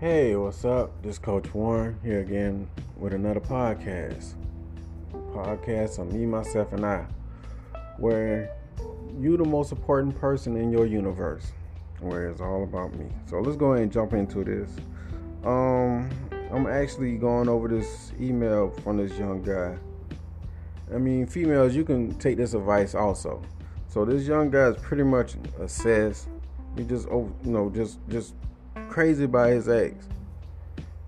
Hey, what's up? This Coach Warren here again with another podcast. Podcast on me, myself, and I, where you the most important person in your universe, where it's all about me. So let's go ahead and jump into this. Um, I'm actually going over this email from this young guy. I mean, females, you can take this advice also. So this young guy is pretty much assessed. He just, you know, just just crazy by his ex.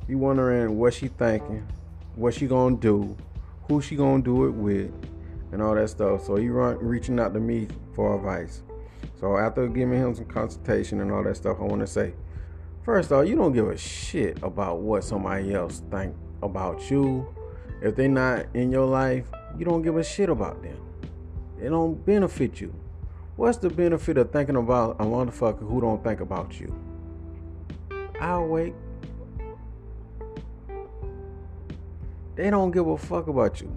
You wondering what she thinking, what she gonna do, who she gonna do it with, and all that stuff. So he run reaching out to me for advice. So after giving him some consultation and all that stuff, I want to say, first off, you don't give a shit about what somebody else think about you. If they not in your life, you don't give a shit about them. They don't benefit you. What's the benefit of thinking about a motherfucker who don't think about you? I'll wait. They don't give a fuck about you.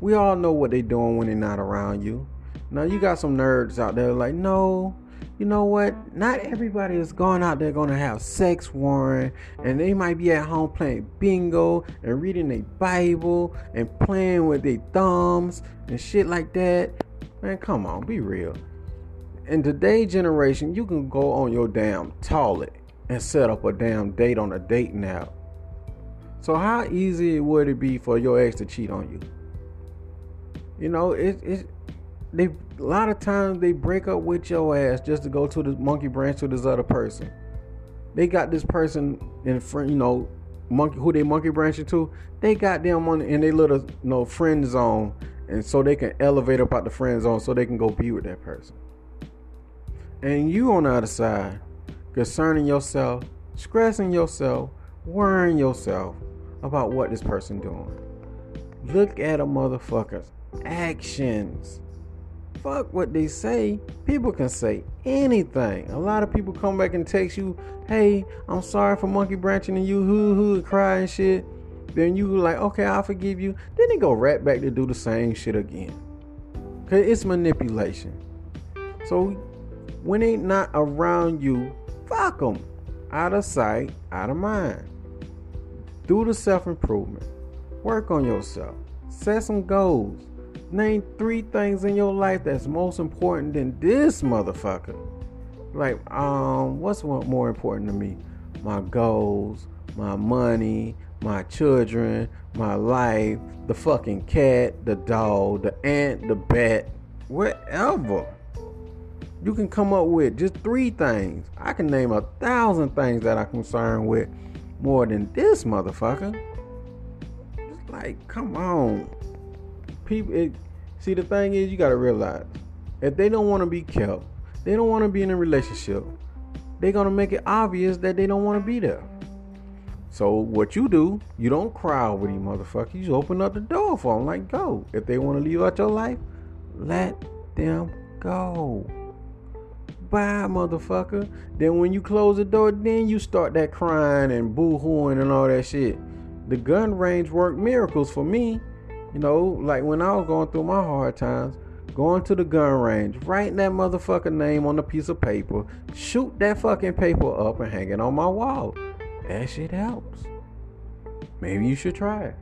We all know what they doing when they're not around you. Now you got some nerds out there like, no, you know what? Not everybody is going out there gonna have sex, Warren, and they might be at home playing bingo and reading their Bible and playing with their thumbs and shit like that. Man, come on, be real. In today's generation, you can go on your damn toilet and set up a damn date on a dating app. So how easy would it be for your ex to cheat on you? You know, it, it they a lot of times they break up with your ass just to go to the monkey branch to this other person. They got this person in front, you know, monkey who they monkey branching to. They got them on in their little you know friend zone, and so they can elevate up out the friend zone so they can go be with that person. And you on the other side, concerning yourself, stressing yourself, worrying yourself about what this person doing. Look at a motherfucker's actions. Fuck what they say. People can say anything. A lot of people come back and text you, hey, I'm sorry for monkey branching and you hoo hoo cry and shit. Then you like, okay, I'll forgive you. Then they go right back to do the same shit again. Cause it's manipulation. So when they not around you, fuck them. Out of sight, out of mind. Do the self improvement. Work on yourself. Set some goals. Name three things in your life that's most important than this motherfucker. Like, um, what's more important to me? My goals, my money, my children, my life, the fucking cat, the dog, the ant, the bat, whatever. You can come up with just three things. I can name a thousand things that I'm concerned with more than this motherfucker. It's like, come on. People, it, see, the thing is, you gotta realize if they don't want to be kept, they don't want to be in a relationship, they're gonna make it obvious that they don't want to be there. So what you do, you don't cry with these motherfuckers. You open up the door for them, like go. If they want to leave out your life, let them go. Bye, motherfucker. Then when you close the door, then you start that crying and boo-hooing and all that shit. The gun range worked miracles for me. You know, like when I was going through my hard times, going to the gun range, writing that motherfucker name on a piece of paper, shoot that fucking paper up and hang it on my wall. That shit helps. Maybe you should try it.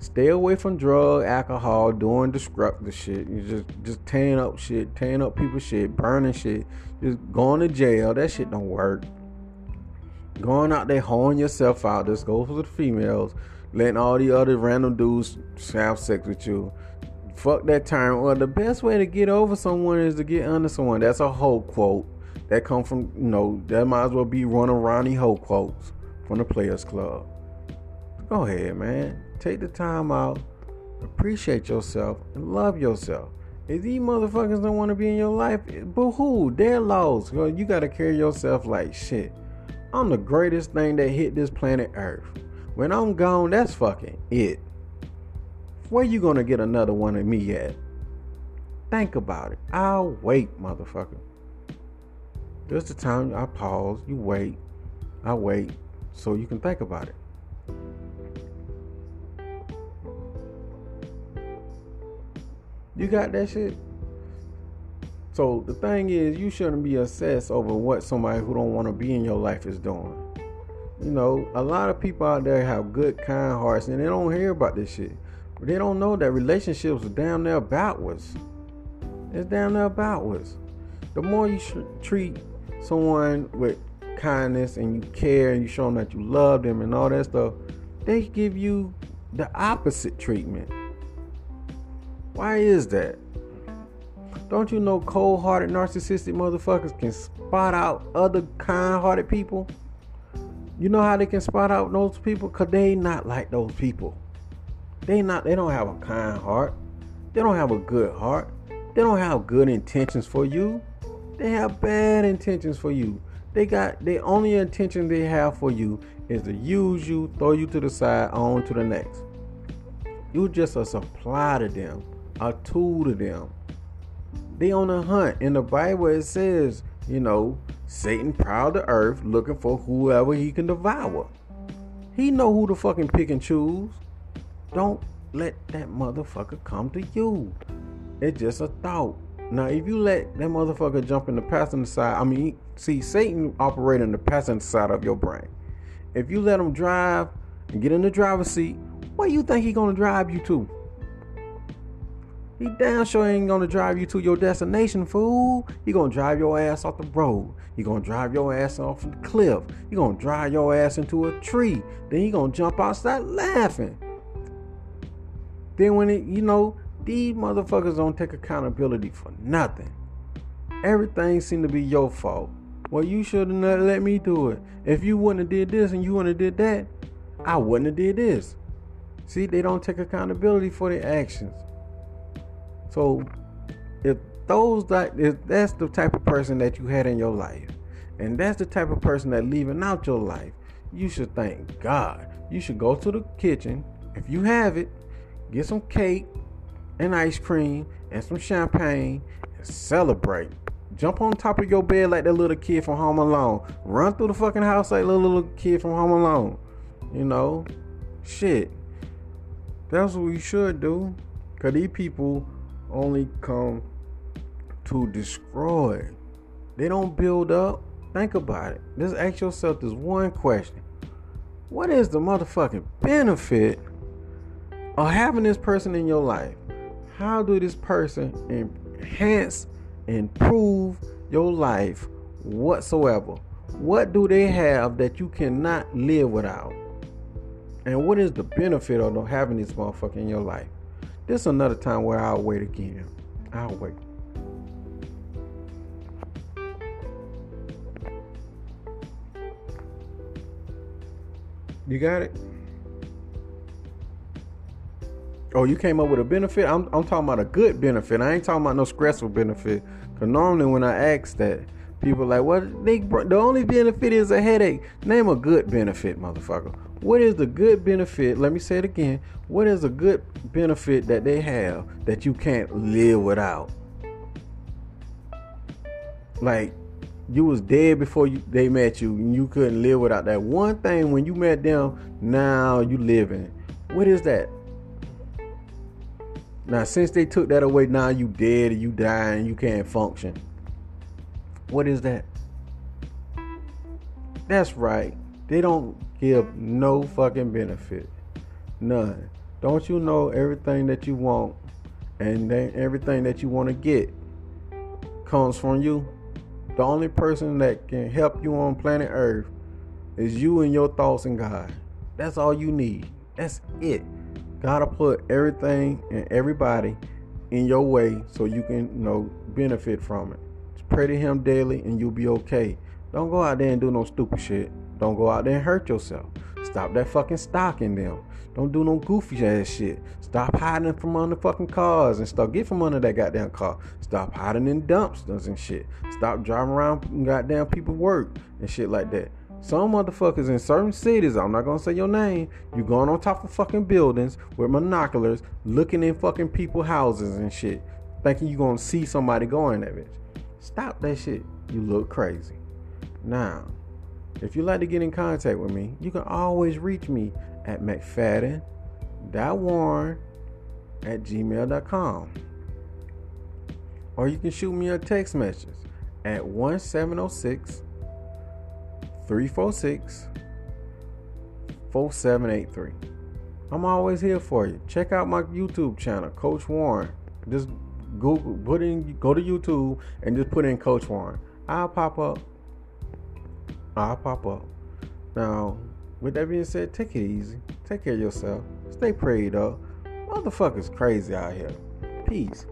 Stay away from drug, alcohol, doing destructive shit. You just just tearing up shit, tearing up people's shit, burning shit, just going to jail. That shit don't work. Going out there hoeing yourself out. just go for the females. Letting all the other random dudes have sex with you. Fuck that term. Well, the best way to get over someone is to get under someone. That's a whole quote. That come from you know, that might as well be one of Ronnie Ho quotes from the Players Club. Go ahead, man. Take the time out, appreciate yourself, and love yourself. If these motherfuckers don't want to be in your life, boo hoo, they're lost. You gotta carry yourself like shit. I'm the greatest thing that hit this planet Earth. When I'm gone, that's fucking it. Where you gonna get another one of me at? Think about it. I'll wait, motherfucker. There's the time I pause, you wait, I wait, so you can think about it. You got that shit? So the thing is, you shouldn't be obsessed over what somebody who don't want to be in your life is doing. You know, a lot of people out there have good, kind hearts, and they don't hear about this shit. But they don't know that relationships are damn near backwards. It's damn near backwards. The more you treat someone with kindness and you care and you show them that you love them and all that stuff, they give you the opposite treatment. Why is that? Don't you know cold hearted, narcissistic motherfuckers can spot out other kind hearted people? You know how they can spot out those people? Cause they not like those people. They not they don't have a kind heart. They don't have a good heart. They don't have good intentions for you. They have bad intentions for you. They got the only intention they have for you is to use you, throw you to the side, on to the next. You just a supply to them, a tool to them. They on a hunt. In the Bible it says, you know, Satan prowled the earth looking for whoever he can devour. He know who to fucking pick and choose. Don't let that motherfucker come to you. It's just a thought. Now, if you let that motherfucker jump in the passenger side, I mean, see, Satan operate in the passenger side of your brain. If you let him drive and get in the driver's seat, where you think he gonna drive you to? He damn sure ain't gonna drive you to your destination, fool. He gonna drive your ass off the road. He gonna drive your ass off the cliff. He gonna drive your ass into a tree. Then he gonna jump outside laughing. Then when it, you know, these motherfuckers don't take accountability for nothing. Everything seem to be your fault. Well, you should have let me do it. If you wouldn't have did this and you wouldn't have did that, I wouldn't have did this. See, they don't take accountability for their actions. So if those that if that's the type of person that you had in your life, and that's the type of person that leaving out your life, you should thank God. You should go to the kitchen, if you have it, get some cake and ice cream and some champagne and celebrate. Jump on top of your bed like that little kid from Home Alone. Run through the fucking house like little little kid from Home Alone. You know, shit. That's what we should do. Cause these people only come to destroy. They don't build up. Think about it. Just ask yourself this one question. What is the motherfucking benefit of having this person in your life? How do this person enhance, improve your life whatsoever? What do they have that you cannot live without? And what is the benefit of having this motherfucker in your life? This is another time where I'll wait again. I'll wait. You got it? Oh, you came up with a benefit? I'm, I'm talking about a good benefit. I ain't talking about no stressful benefit. Because normally when I ask that, people like, what? They, the only benefit is a headache. Name a good benefit, motherfucker. What is the good benefit? Let me say it again. What is a good benefit that they have that you can't live without? Like you was dead before you they met you and you couldn't live without that one thing when you met them, now you living. What is that? Now since they took that away, now you dead and you and you can't function. What is that? That's right. They don't give no fucking benefit. None. Don't you know everything that you want and everything that you want to get comes from you? The only person that can help you on planet Earth is you and your thoughts and God. That's all you need. That's it. Gotta put everything and everybody in your way so you can you know benefit from it. Pray to him daily and you'll be okay. Don't go out there and do no stupid shit. Don't go out there and hurt yourself. Stop that fucking stalking them. Don't do no goofy ass shit. Stop hiding from under fucking cars and stuff. Get from under that goddamn car. Stop hiding in dumpsters and shit. Stop driving around goddamn people work and shit like that. Some motherfuckers in certain cities, I'm not gonna say your name, you going on top of fucking buildings with monoculars, looking in fucking people houses and shit, thinking you gonna see somebody going there, bitch. Stop that shit. You look crazy. Now, if you'd like to get in contact with me, you can always reach me at mcfadden.warren at gmail.com. Or you can shoot me a text message at 1706 346 4783. I'm always here for you. Check out my YouTube channel, Coach Warren. Just Google, put in, go to YouTube and just put in Coach Warren. I'll pop up. I'll pop up. Now, with that being said, take it easy. Take care of yourself. Stay prayed up. Motherfuckers crazy out here. Peace.